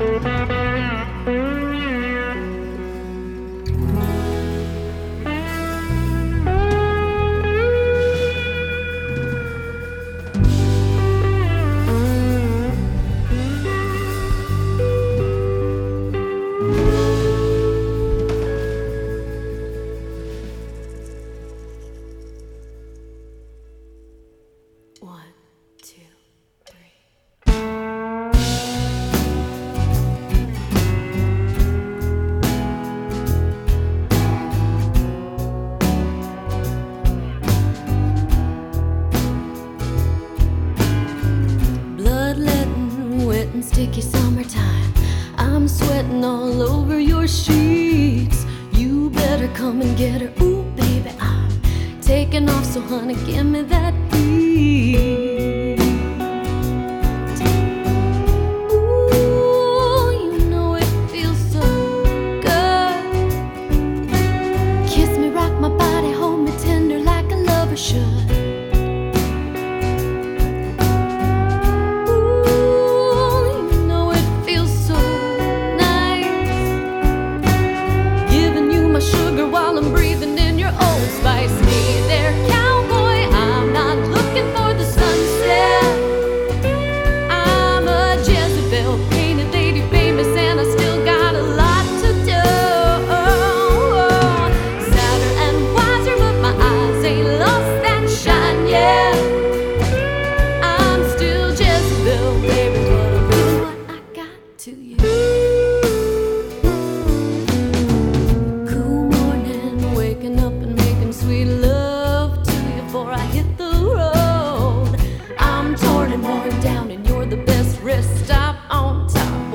Música and sticky summertime. I'm sweating all over your sheets. You better come and get her. Ooh, baby, I'm taking off, so honey, give me that beat.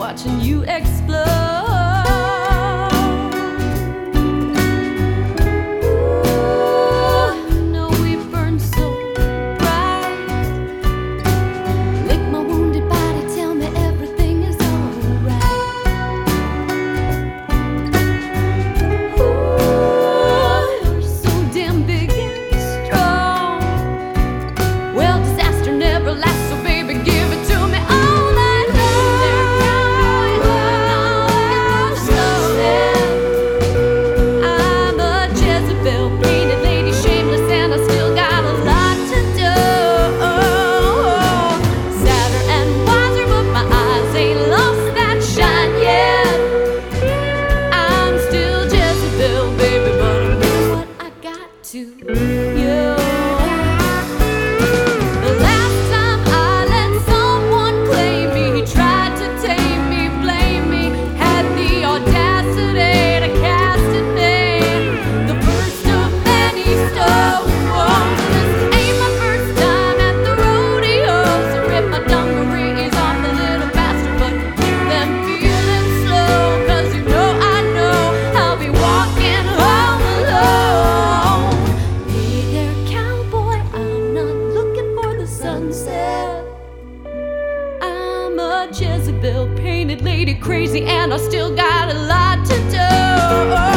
watching you explode. Jezebel, painted lady crazy, and I still got a lot to do.